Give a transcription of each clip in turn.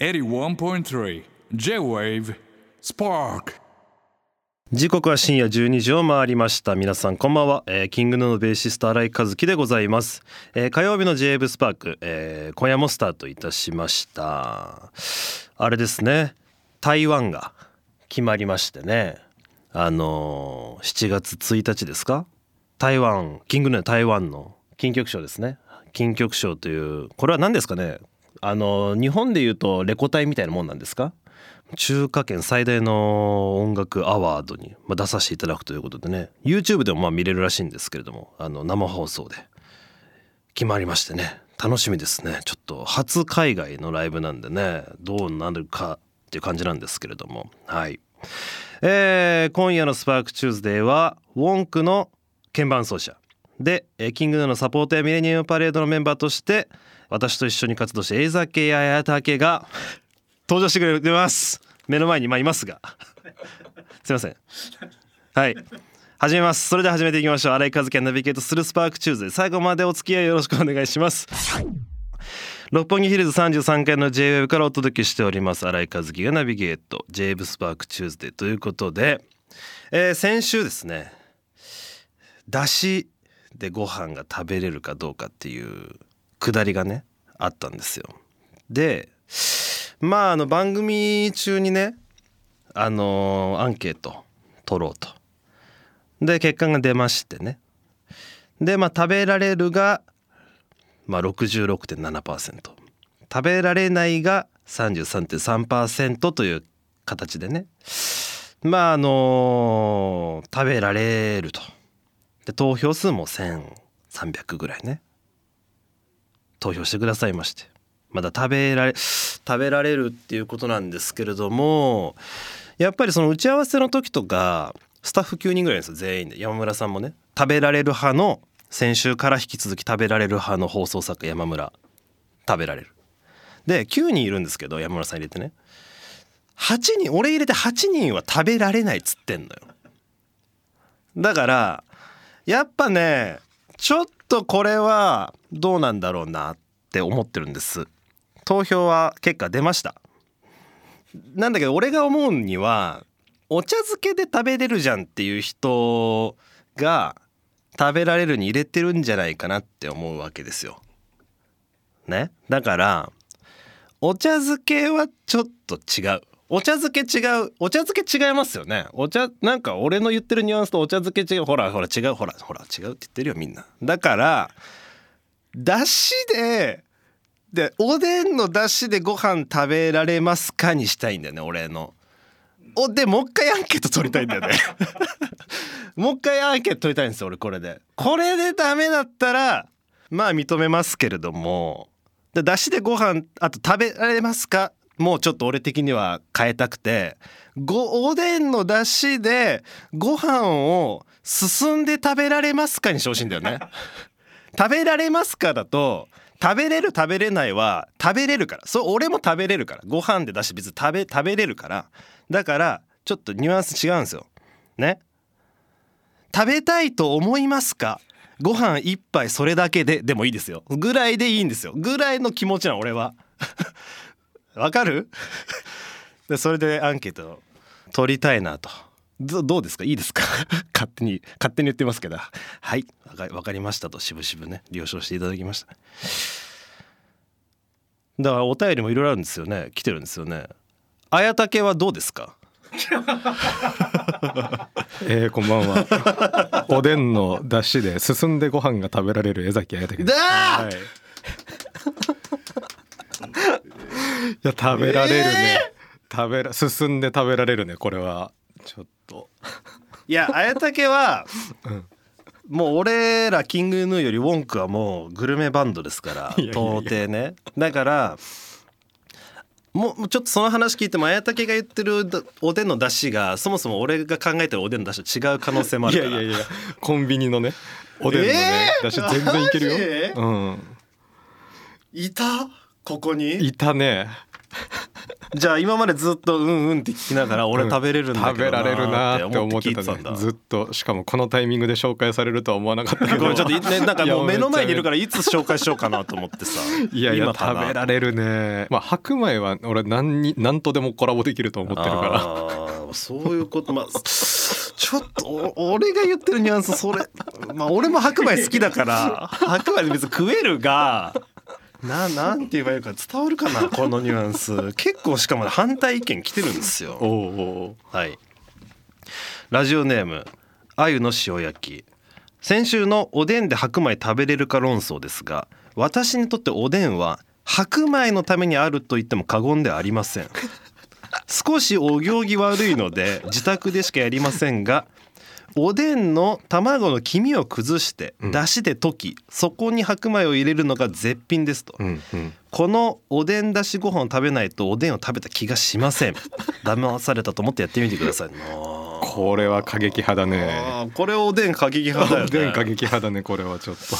81.3 J-Wave Spark. 時刻は深夜12時を回りました。皆さんこんばんは、えーキングヌーのベーシスト新井和樹でございます、えー火曜日の j ブスパーク、えー今夜もスタートいたしました。あれですね。台湾が決まりましてね。あのー7月1日ですか？台湾キングヌー台湾の金曲賞ですね。金曲賞というこれは何ですかね？あの日本でいうとレコ大みたいなもんなんですか？中華圏最大の音楽アワードに出させていただくということでね。YouTube でもまあ見れるらしいんですけれどもあの生放送で。決まりましてね。楽しみですね。ちょっと初海外のライブなんでねどうなるかっていう感じなんですけれども。はい。えー今夜の「 SPARK TUESDAY は WONK の鍵盤奏者。で、えー King Gnu のサポートや millennium parade のメンバーとして私と一緒に活動してエイザケややたけが登場してくれてます。目の前に今いますが。すいません。はい。始めます。それでは始めていきましょう。新井和樹がナビゲートする SPARK TUESDAY。最後までお付き合いよろしくお願いします。六本木ヒルズ33階の JWEB からお届けしております。新井和樹がナビゲート。 J-WAVE SPARK TUESDAY ということで、えー先週ですね。だしでご飯が食べれるかどうかっていうくだりがねあったんですよ。でまああの番組中にねあのーアンケート取ろうと。で結果が出ましてね。でまあ食べられるが、まあ、66.7%食べられないが33.3%という形でね。まああのー食べられると。で投票数も1300ぐらいね。投票してくださいまして。まだ食べられ食べられるっていうことなんですけれどもやっぱりその打ち合わせの時とかスタッフ9人ぐらいですよ全員で。山村さんもね食べられる派の先週から引き続き食べられる派の放送作家山村。食べられる。で9人いるんですけど山村さん入れてね。8人俺入れて8人は食べられないっつってんのよ。だからやっぱねちょっとこれはどうなんだろうなっって思ってるんです。投票は結果出ました。なんだけど俺が思うにはお茶漬けで食べれるじゃんっていう人が食べられるに入れてるんじゃないかなって思うわけですよ。ね？だからお茶漬けはちょっと違う。お茶漬け違う。お茶漬け違いますよね。お茶なんか俺の言ってるニュアンスとお茶漬け違う。ほらほら違う。ほらほら違うって言ってるよみんな。だからだしででおでんのだしでご飯食べられますかにしたいんだよね俺の。おでもう一回アンケート取りたいんだよね。もう一回アンケート取りたいんですよ俺これで。これでダメだったらまあ認めますけれどもでだしでご飯あと食べられますか？もうちょっと俺的には変えたくてごおでんのだしでご飯を進んで食べられますかにしてほしいんだよね。食べられますかだと食べれる食べれないは食べれるから。そう俺も食べれるから。ご飯でだし別に食べ食べれるから。だからちょっとニュアンス違うんですよ。ね？食べたいと思いますか？ご飯一杯それだけででもいいですよ。ぐらいでいいんですよ。ぐらいの気持ちなの俺は。わかる？それでアンケート取りたいなと。どどうですか？いいですか？勝手に勝手に言ってますけど。はい。わかりましたと。渋々ね。了承していただきました。だからお便りもいろいろあるんですよね。来てるんですよね。綾竹はどうですか？えー、こんばんは。おでんの出汁で進んでご飯が食べられる江崎彩武です。だはい。いや食べられるね。食べら進んで食べられるねこれは。ちょっと。いや綾竹は、もう俺らキングヌーよりウォンクはもうグルメバンドですから到底ね。だからもうちょっとその話聞いても綾竹が言ってるだおでんの出汁がそもそも俺が考えてるおでんの出汁と違う可能性もあいるから。やいやいやコンビニのねおでんのね、えー？だし全然いけるよ。うん。いた？ここに？いたね。じゃあ今までずっとうんうんって聞きながら俺食べれるんだ食けどべられるなーって思ってたんだたねずっとしかもこのタイミングで紹介されるとは思わなかったけど。ちょっとねなんかもう目の前にいるからいつ紹介しようかなと思ってさ。いやいや食べられるね。まあ白米は俺何に何とでもコラボできると思ってるから。そういうこと。まあちょっとお俺が言ってるニュアンスそれ。まあ俺も白米好きだから白米で別に食えるがななんて言えばいいか伝わるかなこのニュアンス。結構しかも反対意見来てるんですよ。おうおう。はい。ラジオネームあゆの塩焼き。先週のおでんで白米食べれるか論争ですが私にとっておでんは白米のためにあると言っても過言ではありません。少しお行儀悪いので自宅でしかやりませんがおでんの卵の黄身を崩してうん。出汁で溶き、そこに白米を入れるのが絶品ですと、うんうん。このおでんだしご飯を食べないとおでんを食べた気がしません。騙されたと思ってやってみてくださいな。これは過激派だね。これおでん過激派だよね。おでん過激派だねこれはちょっと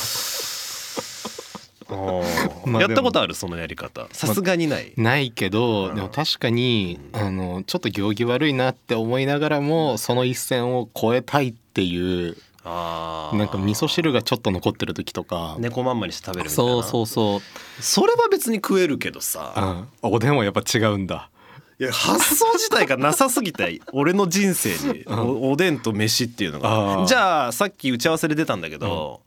やったことある？そのやり方。さすがにない、ないけどでも確かにあのちょっと行儀悪いなって思いながらもその一線を越えたいっていうあー。なんか味噌汁がちょっと残ってる時とか。猫まんまにして食べるみたいな。そうそうそう。それは別に食えるけどさ。うん。おでんはやっぱ違うんだ。いや発想自体がなさすぎて 俺の人生にうん。おおでんと飯っていうのが。じゃあさっき打ち合わせで出たんだけど、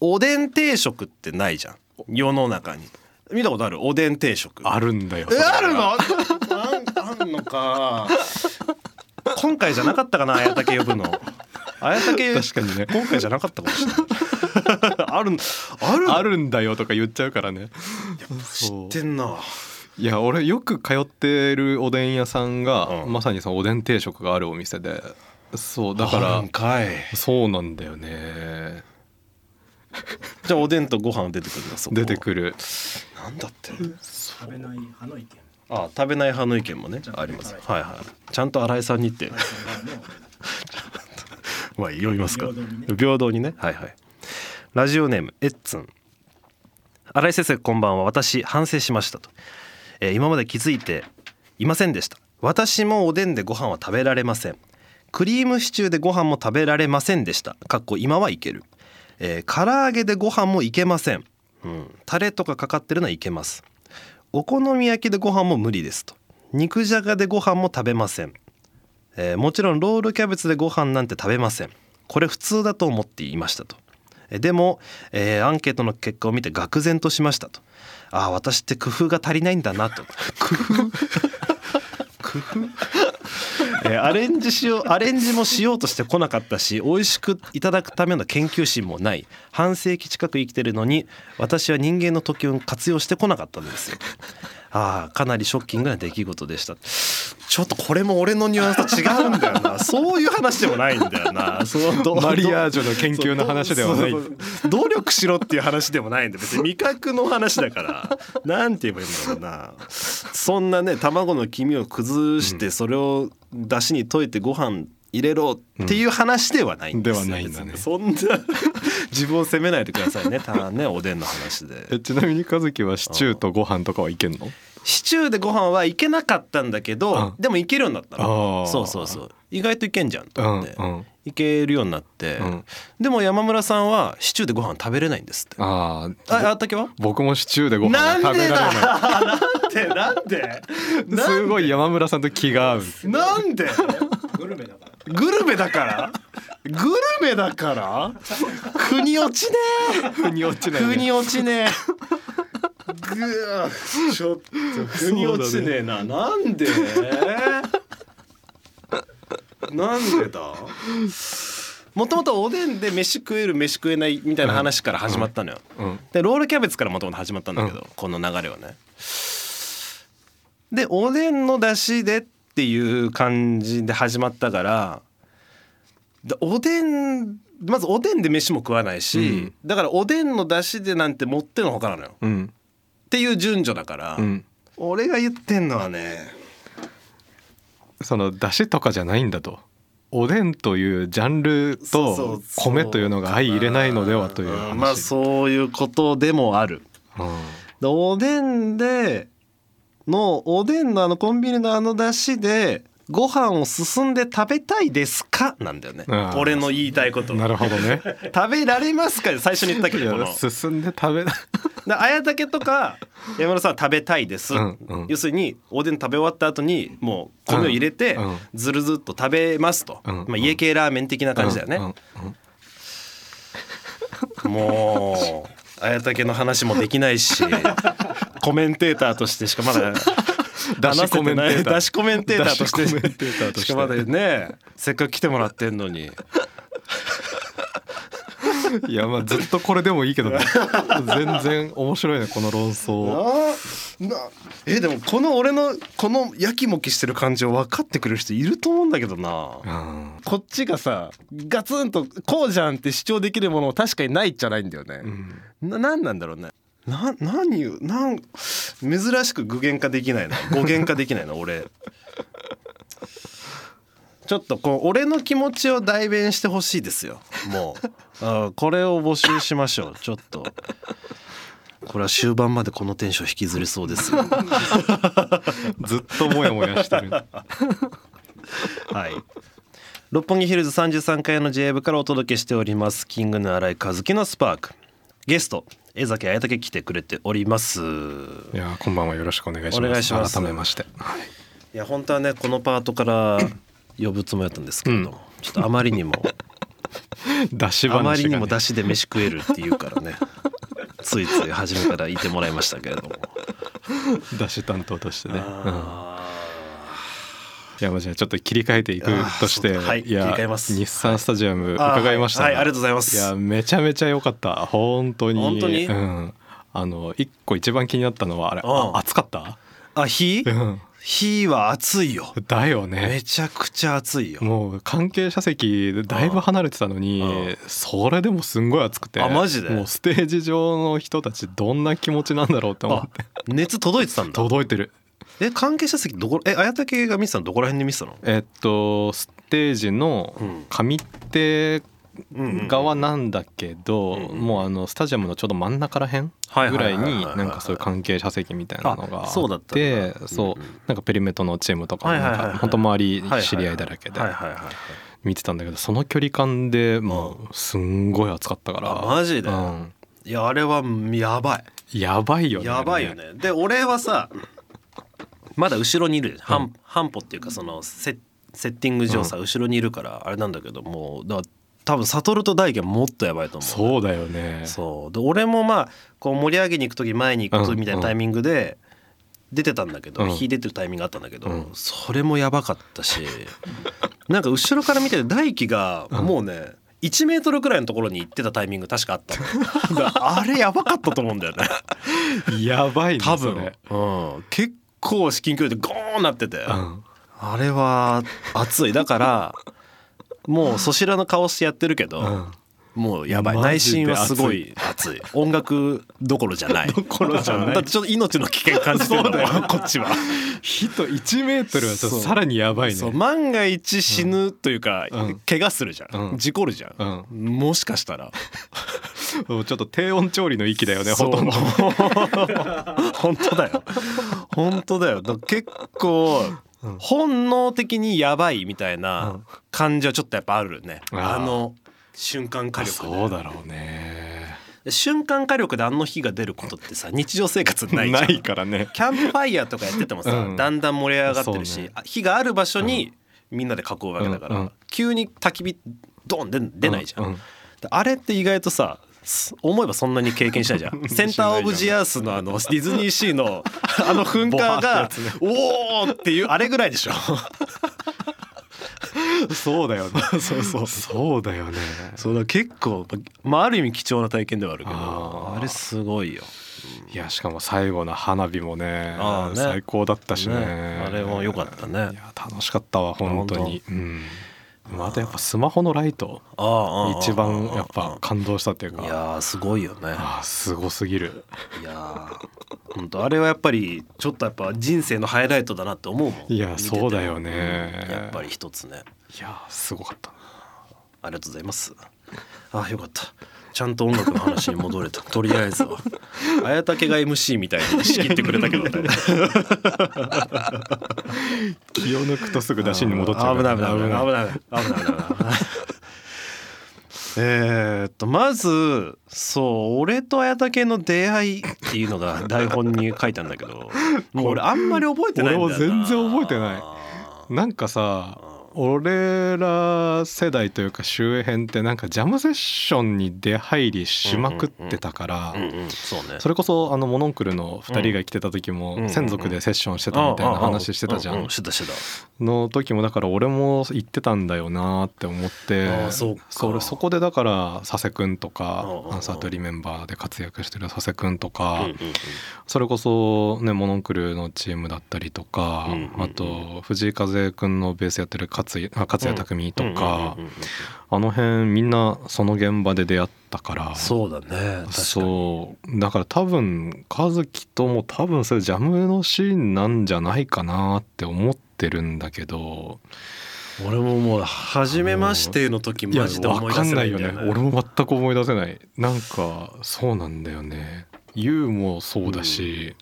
おでん定食ってないじゃん世の中に。見たことある？おでん定食。あるんだよ。えあるの？ああんのか。今回じゃなかったかな？綾竹呼ぶの。綾竹確かにね。今回じゃなかったかもしれない。あるあるあるんだよとか言っちゃうからね。知ってんな。いや俺よく通ってるおでん屋さんが、うん。まさにそのおでん定食があるお店で。そうだから。んかい。そうなんだよね じゃあおでんとご飯出てくるんだそこ出てくる。なんだって。食べない派の意見。あ食べない派の意見もねあります。はいはい。ちゃんと新井さんにって。まあ読みますか。平等にね。平等にね。はいはい。ラジオネームエッツン。新井先生こんばんは。私反省しましたと、えー今まで気づいていませんでした。私もおでんでご飯は食べられません。クリームシチューでご飯も食べられませんでした。かっこ今はいける、えー唐揚げでご飯もいけません。うん。タレとかかかってるのはいけます。お好み焼きでご飯も無理ですと。肉じゃがでご飯も食べません。えーもちろんロールキャベツでご飯なんて食べません。これ普通だと思っていましたと。えでも、えーアンケートの結果を見て愕然としましたと。ああ私って工夫が足りないんだなと。工夫？工夫？えーアレンジしようアレンジもしようとしてこなかったし美味しくいただくための研究心もない。半世紀近く生きてるのに私は人間の時を活用してこなかったんですよ。ああかなりショッキングな出来事でした。ちょっとこれも俺のニュアンスと違うんだよな。そういう話でもないんだよな。そのどマリアージュの研究の話ではない。努力しろっていう話でもないんだ別に味覚の話だから。なんて言えばいいんだろうな。そんなね卵の黄身を崩してそれを出汁に溶いてご飯入れろっていう話ではないんですよ、うん。ではないんだね。そんな自分を責めないでくださいね。ただねおでんの話で。えちなみに和樹はシチューとご飯とかはいけんの？シチューでご飯はいけなかったんだけどうん。でもいけるようになったの。そうそうそう。意外といけんじゃんと思って、うんうん。いけるようになって、うん。でも山村さんはシチューでご飯食べれないんですって。ああああったけは？僕もシチューでご飯は食べられない。なんで？なんすごい山村さんと気が合う。なんで？グルメだからグルメだから。グルメだから。腑に落ちね。腑に落ちえ腑に落ちね。えぐわちょっと腑に落ちねえな、なんで？なんでだ？もともとおでんで飯食える飯食えないみたいな話から始まったのよ、うん。でロールキャベツからもともと始まったんだけど、この流れはね。でおでんの出汁でっていう感じで始まったからでおでんまずおでんで飯も食わないし、うん。だからおでんの出汁でなんて持ってのほかなのよ。うん。っていう順序だから、うん。俺が言ってんのはねその出汁とかじゃないんだと。おでんというジャンルと米というのが相入れないのではというまあそういうことでもある。うん。でおでんでのおでんのあのコンビニのあの出汁でご飯を進んで食べたいですか？なんだよね。俺の言いたいこと。なるほどね。食べられますか最初に言ったけいど進んで食べ で綾竹とか山田さんは食べたいです、うんうん。要するにおでん食べ終わった後にもう米を入れてうんうん。ずるずっと食べますと、うんまあ、家系ラーメン的な感じだよね、うんうんもう綾竹の話もできないしコメンテーターとしてしかまだ 出しコメンテーター出しコメンテーターとして。出しコメンテーターとして。しかまだねせっかく来てもらってんのに。いやまあずっとこれでもいいけどね。全然面白いねこの論争。ななえでもこの俺のこのやきもきしてる感じを分かってくれる人いると思うんだけどな、うん。こっちがさガツンとこうじゃんって主張できるものも確かにないじゃないんだよね、ななんなんだろうねな何をなん珍しく具現化できないな。語源化できないな俺。ちょっとこう俺の気持ちを代弁してほしいですよ。もう。あーこれを募集しましょう。ちょっと。これは終盤までこのテンション引きずりそうですよ。ずっとモヤモヤしてる。はい。六本木ヒルズ33階の J 部からお届けしております。キングの新井和樹のスパーク。ゲスト江崎綾武来てくれております。いやこんばんは。よろしくお願いします。改めまして。い。や本当はねこのパートから呼ぶつもりだったんですけれども、ちょっとあまりにも 出しね、あまりにも出汁で飯食えるっていうからねついつい初めからいてもらいましたけれども。出し担当としてね、うん。あいやまあじゃあちょっと切り替えていくとして、はいや切り替えます。日産スタジアムー伺いました、はい、はいありがとうございます。いやめちゃめちゃ良かった。本当に。本当に？うん、あの一個一番気になったのはあれうん。あ暑かった？あ火うん。火は暑いよ。だよね。めちゃくちゃ暑いよ。もう関係者席でだいぶ離れてたのにうん。それでもすんごい暑くてあマジで？もうステージ上の人たちどんな気持ちなんだろうって思あって。熱届いてたんだ。届いてるえ関係者席どこえ綾竹が見てたのどこら辺で見てたの？えっとステージのうん。上手うん側なんだけど、うんうんもうあのスタジアムのちょうど真ん中らへんはいぐらいになんかそういう関係者席みたいなのがああそうだってだ。そうなんかペリメトのチームとかもはいはいはいはい。なんか本当周り知り合いだらけで見てたんだけどその距離感でもうすんごい暑かったから。あマジで？うん。いやあれはやばい。やばいよね。やばいよね。で俺はさまだ後ろにいる。半半歩っていうかそのセセッティング上さ後ろにいるからあれなんだけどもうだ多分悟と大輝はもっとやばいと思う。そうだよね。そう。で俺もまあこう盛り上げに行く時前に行くみたいなタイミングで出てたんだけど、うん。てるタイミングがあったんだけど、うん。それもやばかったし なんか後ろから見てて大輝がもうね、1メートルくらいのところに行ってたタイミング確かあった あれやばかったと思うんだよね。やばいね多分。うん、結構至近距離でゴーンなってて、うん。あれは熱い。だから もうそしらの顔してやってるけど、うん。もうやばい。マ内心はすごい熱い。音楽どころじゃない。どころじゃない。だってちょっと命の危険感じてるの。そうだよ。こっちは。人1メートルはさらにやばいね。そう。万が一死ぬというか、うん。怪我するじゃん、うん。事故るじゃん、もしかしたら。ちょっと低温調理の域だよねほとんど。本当だよ本当だよ。だ結構本能的にやばいみたいな感じはちょっとやっぱあるね、あの瞬間火力。でそうだろうね。で瞬間火力であの火が出ることってさ日常生活ないじゃん。ないからね。キャンプファイヤーとかやっててもさ、うん。だんだん盛り上がってるし、火がある場所にみんなで囲うわけだから、うん。うん。急に焚き火ドン出出ないじゃん、うん。うん。であれって意外とさす思えばそんなに経験しないじゃん。センター・オブ・ジ・アースのあのディズニーシーの あの噴火がやつね「おー!」っていうあれぐらいでしょ。そうだよね。そうそう。そうだよね。そうだ結構まあある意味貴重な体験ではあるけどあれすごいよ。いやしかも最後の花火もねね。最高だったしね。ね。あれも良かったね。いや楽しかったわ本当に。うんまたやっぱスマホのライト一番やっぱ感動したっていうか。いやーすごいよね。あーすごすぎる。いやー本当あれはやっぱりちょっとやっぱ人生のハイライトだなって思うもん。いやそうだよね。うんやっぱり一つね。いやすごかったありがとうございますあよかった。ちゃんと音楽の話に戻れた。とりあえずは。綾竹が MC みたいに仕切ってくれたけどね。気を抜くとすぐ出しに戻っちゃう危ない危ない危ない危ない危ない危ない。危ないえーっとまずそう俺と綾竹の出会いっていうのが台本に書いたんだけど。もう俺あんまり覚えてないんだよな。俺も全然覚えてない。なんかさ俺ら世代というか周辺ってなんかジャムセッションに出入りしまくってたから、それこそあのモノンクルの2人が来てた時もうん専属でセッションしてたみたいな話してたじゃうんの時もだから俺も行ってたんだよなって思ってそそこでだから佐世くんとかアンサートリーメンバーで活躍してる佐世くんとか、それこそねモノンクルのチームだったりとか、あと藤井風くんのベースやってる勝井あ勝谷匠とか、うんうんうんうんあの辺みんなその現場で出会ったからそうだねそうだから多分和樹とも多分それジャムのシーンなんじゃないかなって思ってるんだけど俺ももう初めましての時マジで思い出せないよね俺も全く思い出せないなんかそうなんだよね YOU もそうだし、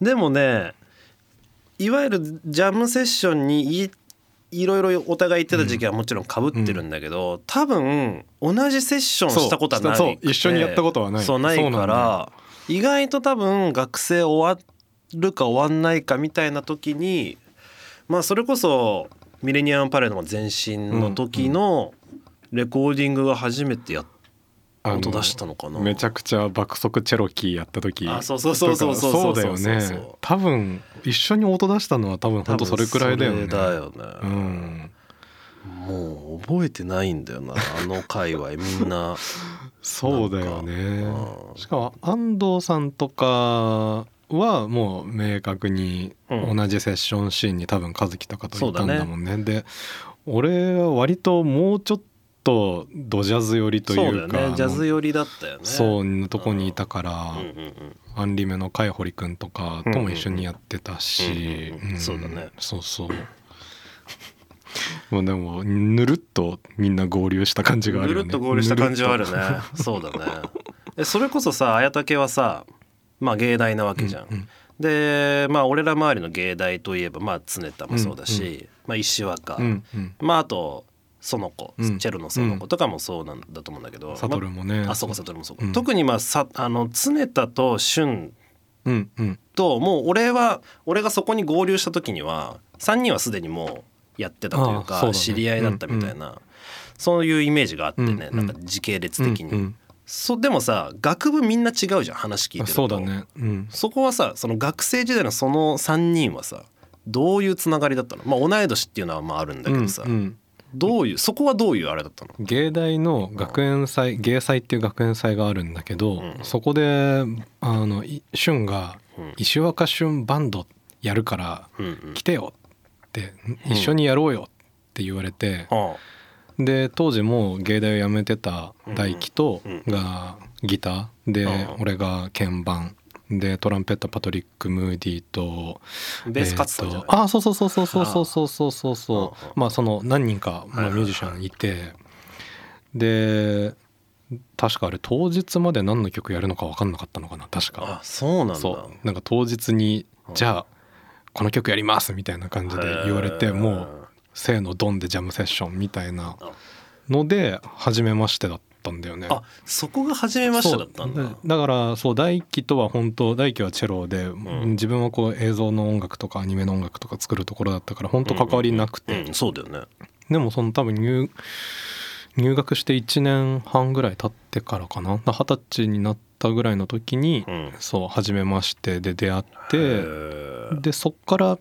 でもねいわゆるジャムセッションにいいろいろお互い行ってた時期はもちろんかぶってるんだけど、多分同じセッションしたことはないそう一緒にやったことはない。そうないから意外と多分学生終わるか終わんないかみたいな時にまあそれこそミレニアムパレードの前身の時のレコーディングが初めてやっあの音出したのかな。めちゃくちゃ爆速チェロキーやった時あそうそうそうそうそうそうだよね。多分一緒に音出したのは多分本当それくらいだよね。だよね、うんもう覚えてないんだよなあの界隈みんな。そうだよね。しかも安藤さんとかはもう明確にうん。同じセッションシーンに多分和樹とかといたんだもんね。で俺は割ともうちょっとドジャズ寄りというかね。ジャズ寄りだったよね。そうのとこにいたから、うんうんうん。アンリメの海堀くんとかとも一緒にやってたし、うんうんうんん。そうだね。そうそう。もうでもぬるっとみんな合流した感じがあるよね。ぬるっと合流した感じはあるね。そうだね。えそれこそさ綾竹はさまあ芸大なわけじゃん、うんうん。でまあ俺ら周りの芸大といえばまあ常田もそうだし、うんまあ石若、とうんうん。まああと園子、うん。チェロの園子とかもそうなんだと思うんだけど、悟もね。まあ、あそうか悟もそうか、うん。特にまあさあの常田と俊うんうん。ともう俺は俺がそこに合流した時には3人はすでにもうやってたというかね。知り合いだったみたいな、そういうイメージがあってね、うんうん。なんか時系列的に、うんうん。そでもさ学部みんな違うじゃん話聞いてると。そうだね。うん。そこはさその学生時代のその3人はさどういうつながりだったの？まあ同い年っていうのはまああるんだけどさ、うんうんどういうそこはどういうあれだったの？芸大の学園祭芸祭っていう学園祭があるんだけど、うん。そこであのい俊がうん「石若俊バンドやるからうんうん。来てよ」って「一緒にやろうよ」って言われて、はで当時もう芸大を辞めてた大輝とうんがギターでうん俺が鍵盤でトランペットパトリック・ムーディーとあベースあそうそうそうそうそうそうそうそうそうそうはあまあその何人かまあミュージシャンいて。で確かあれ当日まで何の曲やるのか分かんなかったのかな確か。あそうなんだ。そう。なんか当日にじゃあこの曲やりますみたいな感じで言われてもうせーのドンでジャムセッションみたいなので初めましてだったんだよね。あそこが初めましてだったんだ。だからそう大輝とは本当大輝はチェロで、ん。自分はこう映像の音楽とかアニメの音楽とか作るところだったから本当関わりなくて、うん、そうだよね。でもその多分入入学して1年半ぐらい経ってからかな。二十歳になったぐらいの時に、うん。そう初めましてで出会っへてーでそっから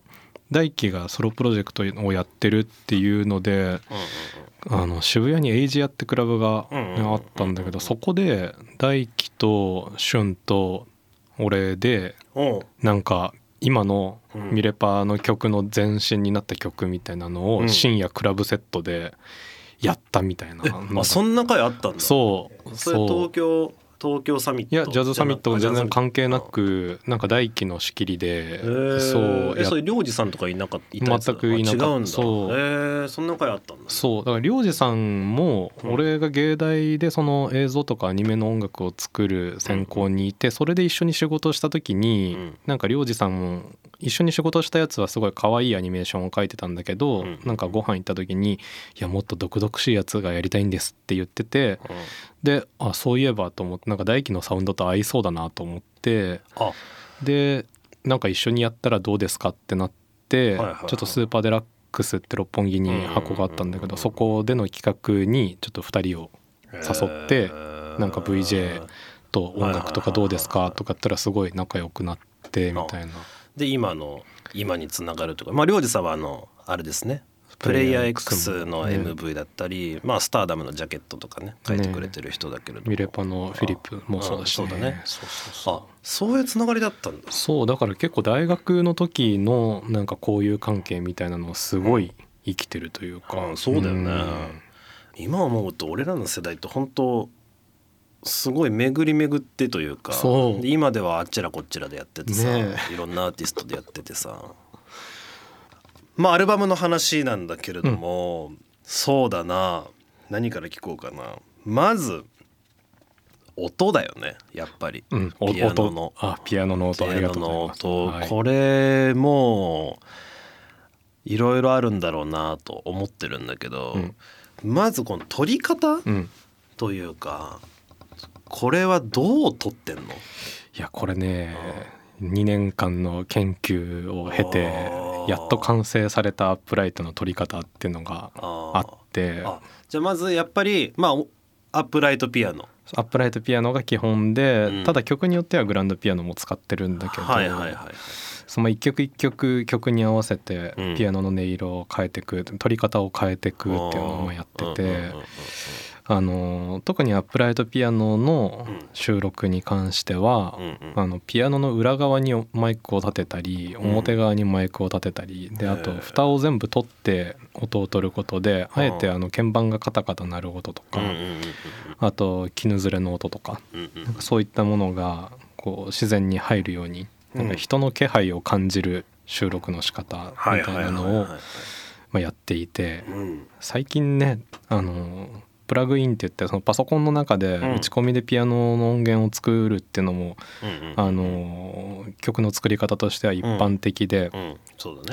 大輝がソロプロジェクトをやってるっていうのであの渋谷にエイジアってクラブが、あったんだけどそこで大輝と俊と俺でうんう。んなんか今のうん。ミレパーの曲の前身になった曲みたいなのうん。を深夜クラブセットでやったみたいなのあそんな回あったんだ。そう。それそう。東京東京サミット。いやジャズサミットも全然関係なくくなんか大輝の仕切りでそうそうやえそれ領事さんとかいなかった？全くいなかった。そう。えー、そんな回あったんだ。そうだから領事さんもうん。俺が芸大でその映像とかアニメの音楽を作る専攻にいてそれで一緒に仕事した時にうん。なんか領事さんも一緒に仕事したやつはすごい可愛いアニメーションを描いてたんだけどうん。なんかご飯行った時に「いやもっと毒々しいやつがやりたいんです」って言っててであそういえばと思ってなんか大輝のサウンドと合いそうだなと思ってあ。でなんか一緒にやったらどうですかってなって、はいはいはい。ちょっとスーパーデラックスって六本木に箱があったんだけうん。うんうんうんどそこでの企画にちょっと2人を誘ってなんか VJ と音楽とかどうですかとか言ったらすごい仲良くなってみたいなで今の今につながるとかまあ領事さんはあのあれですね。プレイヤー X のね MV だったり、まあスターダムのジャケットとかね書いてくれてる人だけれども、ミレパのフィリップもそうだし、あそうだね。そうそうそう。あそういうつながりだったんだ。そうだから結構大学の時のなんか交友関係みたいなのはすごい生きてるというか、うんそうだよね。ん。今思うと俺らの世代って本当すごい巡り巡ってというか今ではあっちらこっちらでやっててさ、ねいろんなアーティストでやっててさ。まあアルバムの話なんだけれども、そうだな。何から聞こうかな。まず音だよねやっぱり、うん、おピアノの。音。あピアノの音ありがピアノのと音、はい。これもいろいろあるんだろうなと思ってるんだけど、うん。まずこの撮り方うん、というかこれはどう撮ってんの？いやこれね2年間の研究を経てやっと完成されたアップライトの撮り方っていうのがああって。あじゃあまずやっぱりまあおアップライトピアノ。アップライトピアノが基本で、うん。ただ曲によってはグランドピアノも使ってるんだけど、はいはいはいその一曲一曲曲に合わせてうん。ピアノの音色を変えていく撮り方を変えていくっていうのをやっててうんうんうんうんあの特にアップライトピアノの収録に関してはうんうん。あのピアノの裏側にマイクを立てたり表側にマイクを立てたりであと蓋を全部取って音を取ることであえてあの鍵盤がカタカタ鳴る音とかうんうんうんあと絹ずれの音とかうんうん。なんかそういったものがこう自然に入るようになんか人の気配を感じる収録の仕方みたいなのをまあやっていてうん。最近ねあのプラグインって言ってそのパソコンの中でうん。打ち込みでピアノの音源を作るっていうのもあの曲の作り方としては一般的でうん。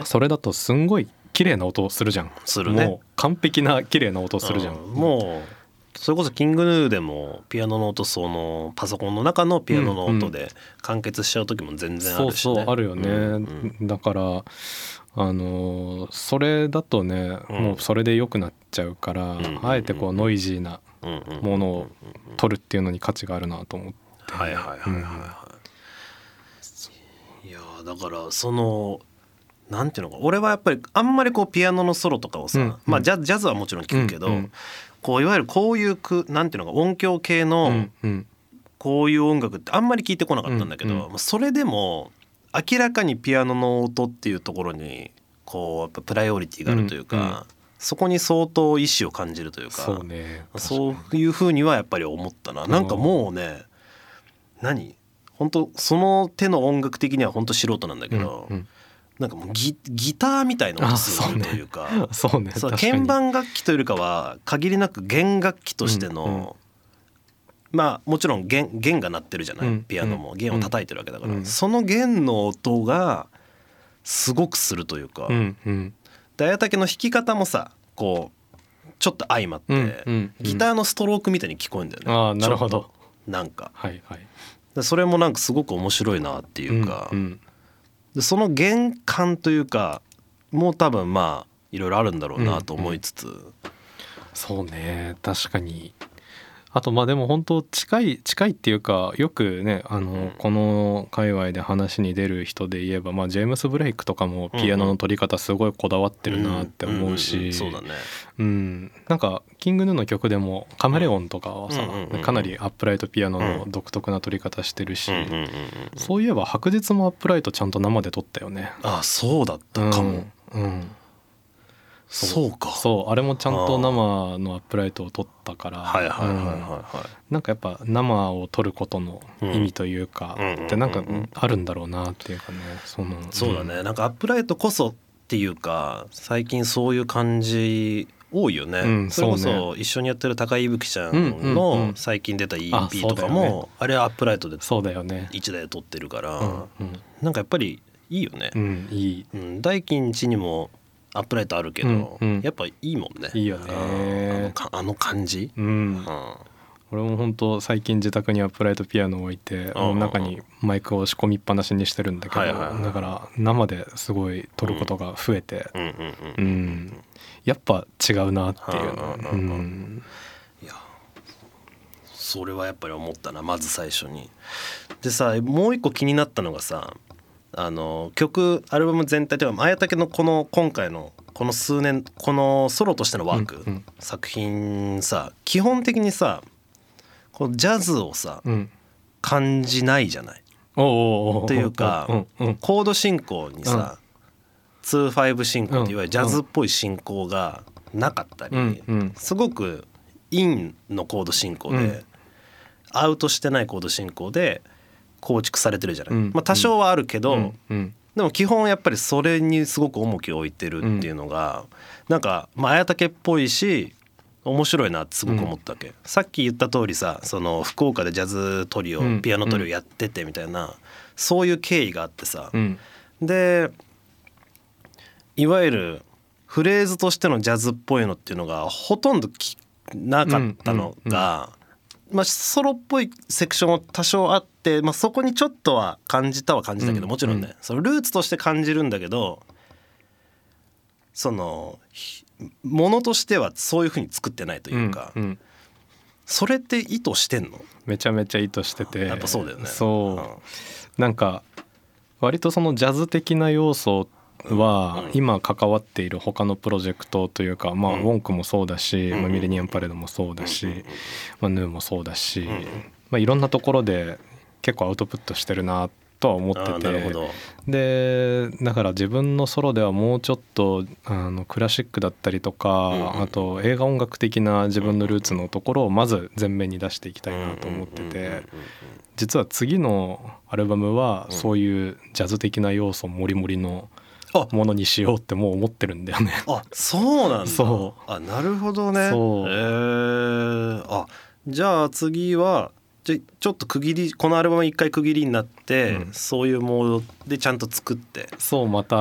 それだとすんごい綺麗な音するじゃん。するね。もう完璧な綺麗な音するじゃん。うん。もうそれこそキングヌーでもピアノの音そのパソコンの中のピアノの音で完結しちゃう時も全然あそうるしね。そうあるよね、うんうん。だからあのーそれだとね、うん。もうそれで良くなっちゃうから、んうんあえてこうノイジーなうんうんものを取るっていうのに価値があるなと思って、はいはいはいはいはい。いやーだからそのなんていうのか俺はやっぱりあんまりこうピアノのソロとかをさ、うんまあジャズジャズはもちろん聴くけど、うんうん。こういわゆるこういうくなんていうのか音響系うのんうん。こういう音楽ってあんまり聞いてこなかったんだけど、うんうん。まあそれでも明らかにピアノの音っていうところにこうやっぱプライオリティがあるというか、うんうんそこに相当意志を感じるというかそうね。そういうふうにはやっぱり思ったな。なんかもうね何？本当その手の音楽的には本当素人なんだけど、うんうん。なんかもうギギターみたいな音するというか。そうね。そう確かに。鍵盤楽器というよりかは限りなく弦楽器としての、うんうん。まあもちろん弦弦が鳴ってるじゃない、うんピアノも。弦を叩いてるわけだから、うん。その弦の音がすごくするというか、うんうんで綾竹の弾き方もさこうちょっと相まって、うんうんうん。ギターのストロークみたいに聞こえるんだよね。ああなるほど。なんか。はいはい。でそれもなんかすごく面白いなっていうか、うんうん。でその弦感というかもう多分まあいろいろあるんだろうなと思いつつ、そうね確かにあとまあでも本当近い近いっていうかよくねあの、うん。この界隈で話に出る人で言えば、まあ、ジェームス・ブレイクとかもピアノの取り方すごいこだわってるなって思うし、んんん。そうだね。うん、なんかキングヌーの曲でも「カメレオン」とかはさ、かなりアップライトピアノの独特な取り方してるし、そういえば白日もアップライトちゃんと生で撮ったよね。あそうだったかも、うん、うんそうか。そうあれもちゃんと生のアップライトを撮ったからはいはいはいはいうんはなんかやっぱ生を撮ることの意味というか、うん。ってなんかうんうん。うんあるんだろうなっていうかねそのいそうだね。なんかアップライトこそっていうか最近そういう感じ多いよね、うんそれこそ一緒にやってる高井いぶきちゃんうんうんうのん。最近出たあ EP とかもあれアップライトでそうだよね。1台で撮ってるから、うんうん。なんかやっぱりいいよね。う、んいい。うん、大金家にもアップライトあるけど、うんうん。やっぱいいもんね。いいよね。うんあのかあの感じ、うん。うん。俺も本当最近自宅にアップライトピアノを置いて中にマイクを仕込みっぱなしにしてるんだけどはいはいはい。だから生ですごい撮ることが増えてうん。うん。ううん。んやっぱ違うなっていうのううん。ん。いや。それはやっぱり思ったな。まず最初に。でさもう一個気になったのがさあの曲アルバム全体というか綾竹のこの今回のこの数年このソロとしてのワーク、うんうん。作品さ基本的にさこうジャズをさうん。感じないじゃない？というかうんうんコード進行にさ、2-5進行っていわゆるジャズっぽい進行がなかったり、うんうん。すごくインのコード進行で、うん。アウトしてないコード進行で構築されてるじゃない、うん。まあ、多少はあるけど、うん。うん。でも基本やっぱりそれにすごく重きを置いてるっていうのが、なんかまあ綾竹っぽいし面白いなってすごく思ったわけ、さっき言った通りさその福岡でジャズトリオ、うん。ピアノトリオやっててみたいな、そういう経緯があってさ、うん。でいわゆるフレーズとしてのジャズっぽいのっていうのがほとんどきなかったのが、まあ、ソロっぽいセクションも多少あって、まあ、そこにちょっとは感じたは感じたけど、うん。もちろんね、うん。そのルーツとして感じるんだけどそのひものとしてはそういうふうに作ってないというか、うんうん。それって意図してんの？めちゃめちゃ意図してて。やっぱそうだよね。そう。なんか割とそのジャズ的な要素はうん。今関わっている他のプロジェクトというかまあうん。ウォンクもそうだしうん。まあミレニアムパレードもそうだうん。しまあヌーもそうだしん。まあいろんなところで結構アウトプットしてるなとは思ってて。でだから自分のソロではもうちょっとあのクラシックだったりとか、うん。あと映画音楽的な自分のルーツのところをまず前面に出していきたいなと思ってて。実は次のアルバムはうん。そういうジャズ的な要素もりもりのあ ものにしようってもう思ってるんだよね。あそうなんだ。そあなるほどね。そう。えー、あじゃあ次はじゃちょっと区切りこのアルバム一回区切りになって、うん。そういうモードでちゃんと作って。そうまた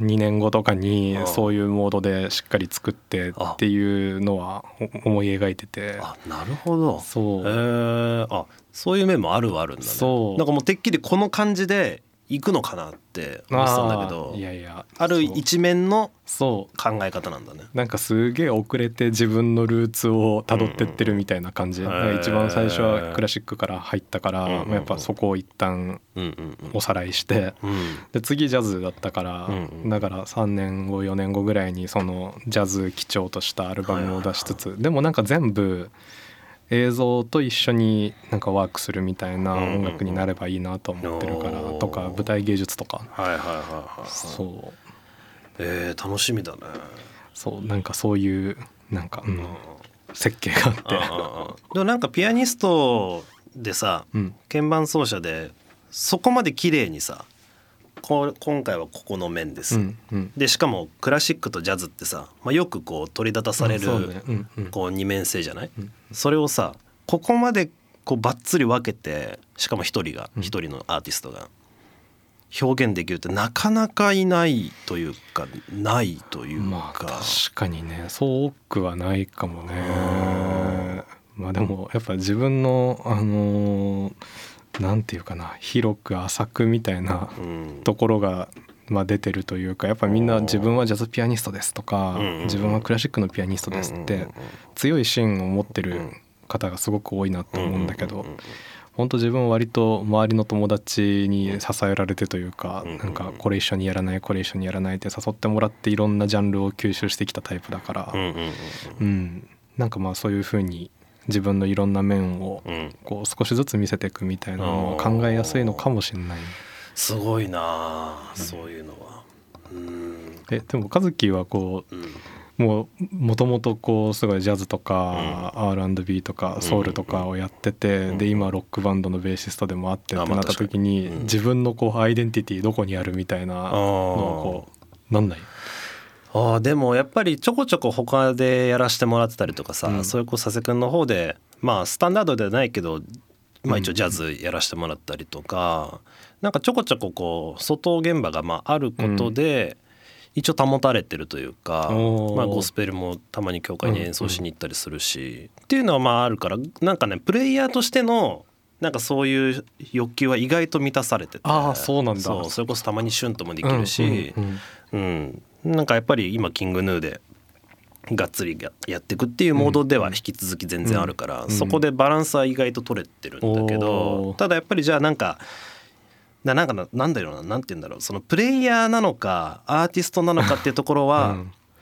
2年後とかにあそういうモードでしっかり作ってっていうのはお思い描いてて。あなるほど。そう。えー、あそういう面もあるはあるんだね。そう。なんかもうてっきりこの感じで行くのかなって思ってたんだけどいやいやある一面のそう。考え方なんだね。なんかすげえ遅れて自分のルーツをたどってってるみたいな感じ、うん。だから一番最初はクラシックから入ったから、うんうんやっぱそこを一旦うんうんおさらいしてうん。うんで次ジャズだったから、うんうん。だから3年後4年後ぐらいにそのジャズ基調としたアルバムを出しつつ、でもなんか全部映像と一緒になんかワークするみたいな音楽になればいいなと思ってるから、うんとか舞台芸術とか、はいはいはいはいそう。えー、楽しみだね。そうなんかそういうなんか、うん、設計があって。でもなんかピアニストでさうん。鍵盤奏者でそこまで綺麗にさ今回はここの面です、うんうん。でしかもクラシックとジャズってさ、まあ、よくこう取り立たされる、そうね。うんうん。こう二面性じゃない、うんそれをさここまでこうバッツリ分けてしかも一人がうん。一人のアーティストが表現できるってなかなかいないというかないというまあか、確かにね。そう多くはないかもね。まあでもやっぱ自分のあのーなんていうかな広く浅くみたいなうん。ところがまあ出てるというかやっぱみんな自分はジャズピアニストですとかうん自分はクラシックのピアニストですって強い芯を持ってる方がすごく多いなと思うんだけど本当自分は割と周りの友達に支えられてというかうんなんかこれ一緒にやらないこれ一緒にやらないって誘ってもらっていろんなジャンルを吸収してきたタイプだからうん。なんかまあそういうふうに自分のいろんな面をうん。うんこう少しずつ見せていくみたいなのを考えやすいのかもしれない。すごいなあそういうのは。うん。えでも和樹はこううん。もうもともとこうすごいジャズとか R&B とかソウルとかをやっててで今ロックバンドのベーシストでもあってってなった時に自分のこうアイデンティティどこにあるみたいなのをこうなんない？あーでもやっぱりちょこちょこ他でやらせてもらってたりとかさ、うん。それこそ佐世君の方でまあスタンダードではないけど、まあ、一応ジャズやらせてもらったりとか、なんかちょこちょここう外現場がまああることで、一応保たれてるというか、おー。まあ、ゴスペルもたまに教会に演奏しに行ったりするし、っていうのはまああるからなんかねプレイヤーとしてのなんかそういう欲求は意外と満たされててあーそうなんだ。それこそたまにシュンともできるし、うんうん。うん、なんかやっぱり今キングヌーでがっつりややっていくっていうモードでは引き続き全然あるから、うん。そこでバランスは意外と取れてるんだけど、おー。ただやっぱりじゃあなんかななんかななんだろうななんて言うんだろうそのプレイヤーなのかアーティストなのかっていうところは、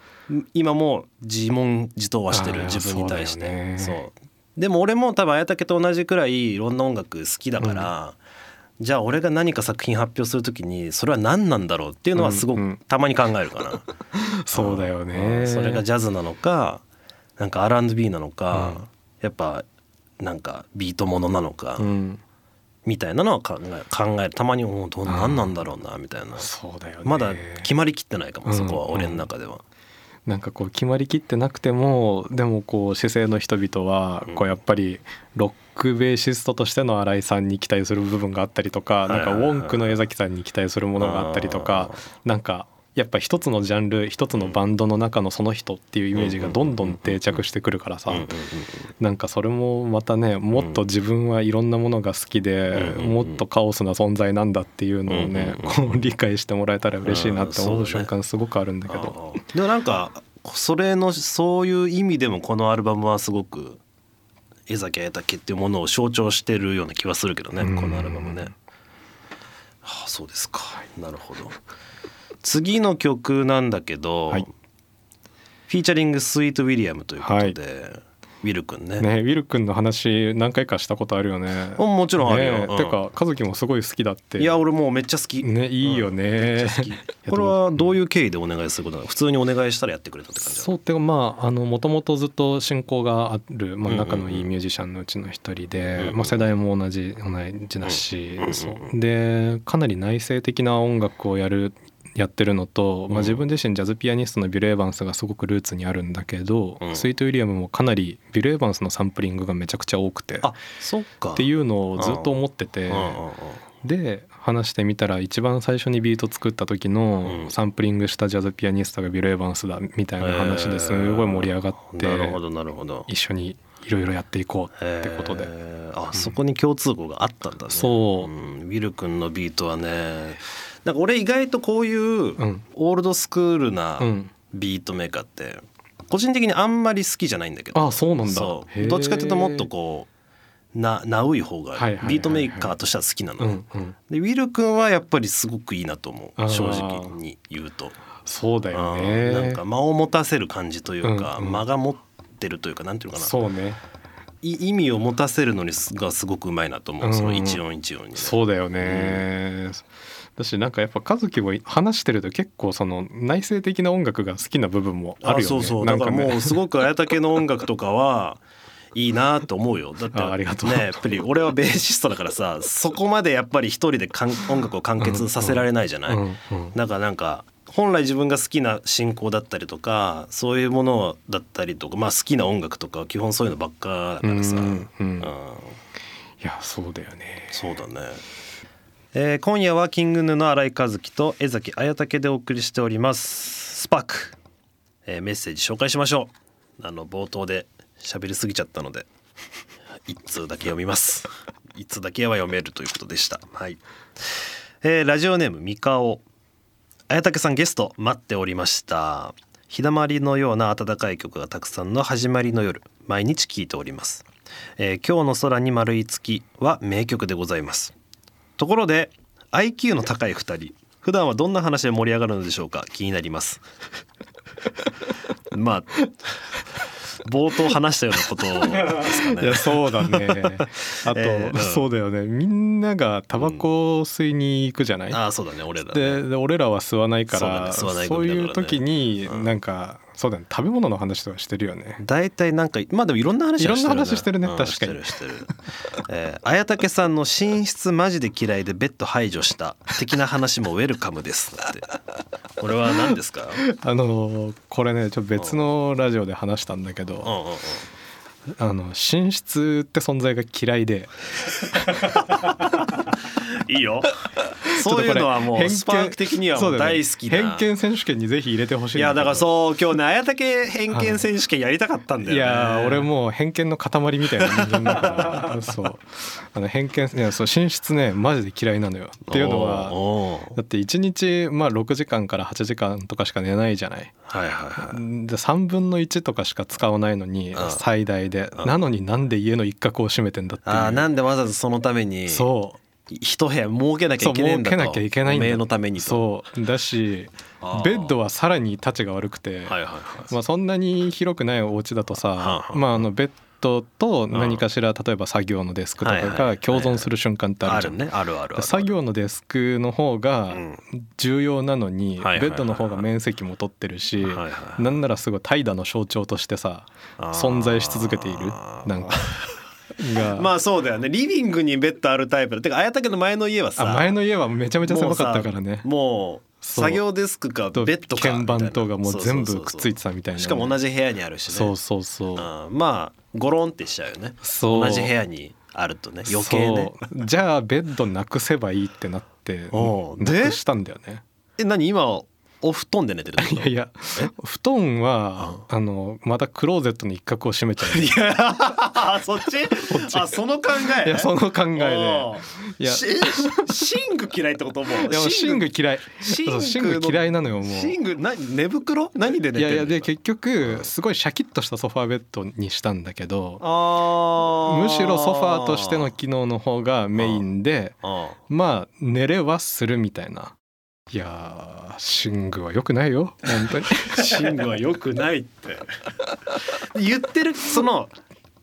今もう自問自答はしてる自分に対して。そう。でも俺も多分綾竹と同じくらいいろんな音楽好きだから、じゃあ俺が何か作品発表するときにそれは何なんだろうっていうのはすごうんうん。くたまに考えるかな。そうだようねん。それがジャズなのかなんか R&B なのか、うん。やっぱなんかビートものなのか、うん。みたいなのは考え考えるたまにおうどう何なんだろうなみたいな。そうだよね。まだ決まりきってないかもそこはうん。俺の中では。なんかこう決まりきってなくてもでもこう姿勢の人々はうん。こうやっぱりロックベーシストとしての新井さんに期待する部分があったりとかなんかウォンクの江崎さんに期待するものがあったりとかなんかやっぱ一つのジャンル一つのバンドの中のその人っていうイメージがどんどん定着してくるからさなんかそれもまたねもっと自分はいろんなものが好きでうんもっとカオスな存在なんだっていうのをねうんこう理解してもらえたら嬉しいなって思ううん瞬間すごくあるんだけど。でもなんかそれのそういう意味でもこのアルバムはすごく江崎綾竹っていうものを象徴してるような気はするけどねうんこのアルバムね。はあそうですかなるほど。次の曲なんだけど、はいフィーチャリングスイートウィリアムということで、ウィル君ね。ねウィル君の話何回かしたことあるよね。うんもちろんあるよ。ねうん。てか和樹もすごい好きだって。いや俺もうめっちゃ好き。ねいいよね。これはどういう経緯でお願いすることなの？普通にお願いしたらやってくれたって感じそうってかまああのもともとずっと親交がある、まあ、うんうんうん。仲のいいミュージシャンのうちの一人で、うんうんまあ、世代も同じ同じだし、うんうん。そう。でかなり内省的な音楽をやるやってるのと、まあ、うん自分自身ジャズピアニストのビル・エヴァンスがすごくルーツにあるんだけど、うん。スイート・ウィリアムもかなりビル・エヴァンスのサンプリングがめちゃくちゃ多くて。あそっか。っていうのをずっと思ってて。で話してみたら一番最初にビート作った時うん。のサンプリングしたジャズピアニストがビル・エヴァンスだみたいな話ですごい盛り上がってなるほどなるほど。一緒にいろいろやっていこうってことで。あそこに共通項があったんだね。そう。うん。ウィル君のビートはねなんか俺意外とこういううん。オールドスクールなうん。ビートメーカーって個人的にあんまり好きじゃないんだけど。あそうなんだ。どっちかというともっとこうなナウい方がビートメーカーとしては好きなの。ねうんうん。でウィル君はやっぱりすごくいいなと思う。正直に言うと。そうだようん。なんねか間を持たせる感じというか、うんうん。間が持ってるというかなんていうのかな。そうね。い意味を持たせるのにすがすごくうまいなと思う、うん。その一音一音にね、そうだよねだしなんかやっぱ和樹も話してると結構その内省的な音楽が好きな部分もあるよね。そうそう。なんかね。だからもうすごく綾竹の音楽とかは いいなと思うよ。だってあありがとう。ねやっぱり俺はベーシストだからさそこまでやっぱり一人でかん音楽を完結させられないじゃない、だからなんか本来自分が好きな進行だったりとかそういうものだったりとかまあ好きな音楽とかは基本そういうのばっかだからさ、うんうん。うん。いやそうだよね。そうだね、えー今夜はキングヌの新井和樹と江崎綾竹でお送りしております。スパーク、えーメッセージ紹介しましょう。あの冒頭で喋りすぎちゃったので一通だけ読みます。一通だけは読めるということでした。はい、えーラジオネーム三カオ綾竹さんゲスト待っておりました。日だまりのような温かい曲がたくさんの始まりの夜毎日聴いております、えー今日の空に丸い月は名曲でございます。ところで IQ の高い2人。普段はどんな話で盛り上がるのでしょうか？気になります。まあ冒頭話したようなことですかね。いやそうだね。あと、えーうん。そうだよね。みんながタバコを吸いに行くじゃない、ああそうだね。俺らね。でで俺らは吸わないからそうだね。吸わないそう時にうん。なんかそうだね。食べ物の話とかしてるよね。大体なんかまあでもいろんな話はしてるいろんな話してるね。うん確かに。してるえー綾竹さんの寝室マジで嫌いでベッド排除した。的な話もウェルカムですって。これは何ですか？あのーこれねちょっと別のラジオで話したんだけど。うんうんうんあの寝室って存在が嫌いで。いいよ。そういうのはもうスパーク的には大好きな、偏見選手権にぜひ入れてほしいいやだからそう今日ね綾竹偏見選手権やりたかったんだよね。いやー俺もう偏見の塊みたいな人間だから。そう。あの偏見いやそう寝室ねマジで嫌いなのよ。っていうのはだって1日まあ6時間から8時間とかしか寝ないじゃない。はいはいはい。で3分の1とかしか使わないのにうん。最大でうん。なのになんで家の一角を占めてんだってあーなんでわざわざそのためにそう。一部屋設けなきゃそいうけねえんだと。設けなきゃいけないんだのためにと。そう。だしベッドはさらに立ちが悪くて、はいはいはい。まあ、そんなに広くないお家だとさ、はあはあ。まあ、あのベッドと何かしら例えば作業のデスクとかが共存する瞬間ってああるじゃん。あるある作業のデスクの方がうん。重要なのにベッドの方が面積も取ってるしなんならすごい怠惰の象徴としてさ存在し続けている。なんか。が。まあそうだよね。リビングにベッドあるタイプだ。てか綾竹の前の家はさあ前の家はめちゃめちゃ狭かったからね。もう作業デスクかとベッドか鍵盤とかもう全部くっついててたみたいな。しかも同じ部屋にあるしね。そうそうそう。うん。まあゴロンってしちゃうよね。そう。同じ部屋にあるとね。余計ね。じゃあベッドなくせばいいってなって なくしたんだよね。え何？今お布団で寝てるいやいや布団はあのまたクローゼットの一角を占めちゃう。いやあそっち？あその考え？いやその考えで。いや。し寝具嫌いってこと？もう寝具。嫌い。寝具嫌いなのよもう。寝具何寝袋？何で寝てるいやいやで結局すごいシャキッとしたソファーベッドにしたんだけどあー。むしろソファーとしての機能の方がメインであまあ寝れはするみたいないやー寝具は良くないよ。本当に。寝具は良くないって。言ってるその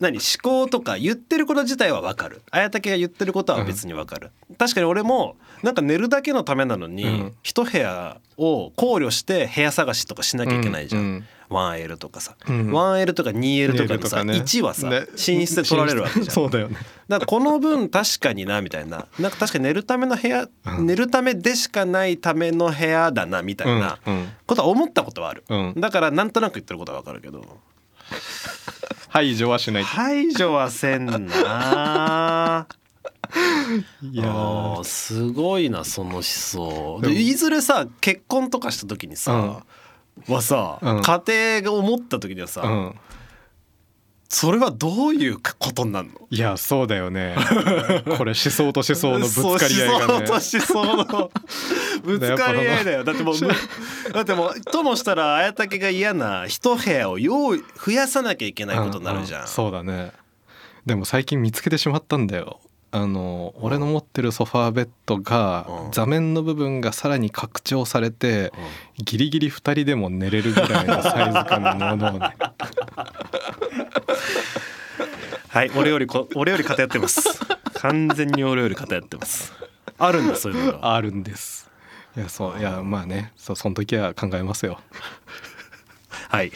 何思考とか言ってること自体は分かる。綾竹が言ってることは別に分かる、確かに俺もなんか寝るだけのためなのに、うん。一部屋を考慮して部屋探しとかしなきゃいけないじゃん、うん 1L とかさ、うん。1L とか 2L とかのさ、2L とかね。1はさ、ね。寝室で取られるわけじゃん。そうだよね。だからこの分確かになみたいな。なんか確かに寝るための部屋、うん。寝るためでしかないための部屋だなみたいなことは思ったことはある、うん。だからなんとなく言ってることはわかるけど。排除はしない。排除はせんな。いやすごいなその思想。いずれさ結婚とかした時にさ、はさ、うん。家庭が思った時にはさ、うん。それはどういうことになるの？いやそうだよね。これ思想と思想のぶつかり合いがね。思想と思想の ぶつかり合いだよ。だってもうむ だってもうともしたら綾竹が嫌な一部屋を用意増やさなきゃいけないことになるじゃん、ううそうだね。でも最近見つけてしまったんだよあの俺の持ってるソファーベッドがうん。座面の部分がさらに拡張されてギリギリ2人でも寝れるぐらいのサイズ感のものをね。はい俺よりこ俺より偏ってます。完全に俺より偏ってます。あるんだそういうのが。あるんです。いやそういやまあねそうその時は考えますよ。はい。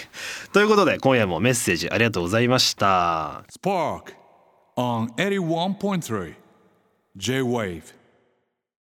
ということで今夜もメッセージありがとうございました。Spark on 81.3 J Wave.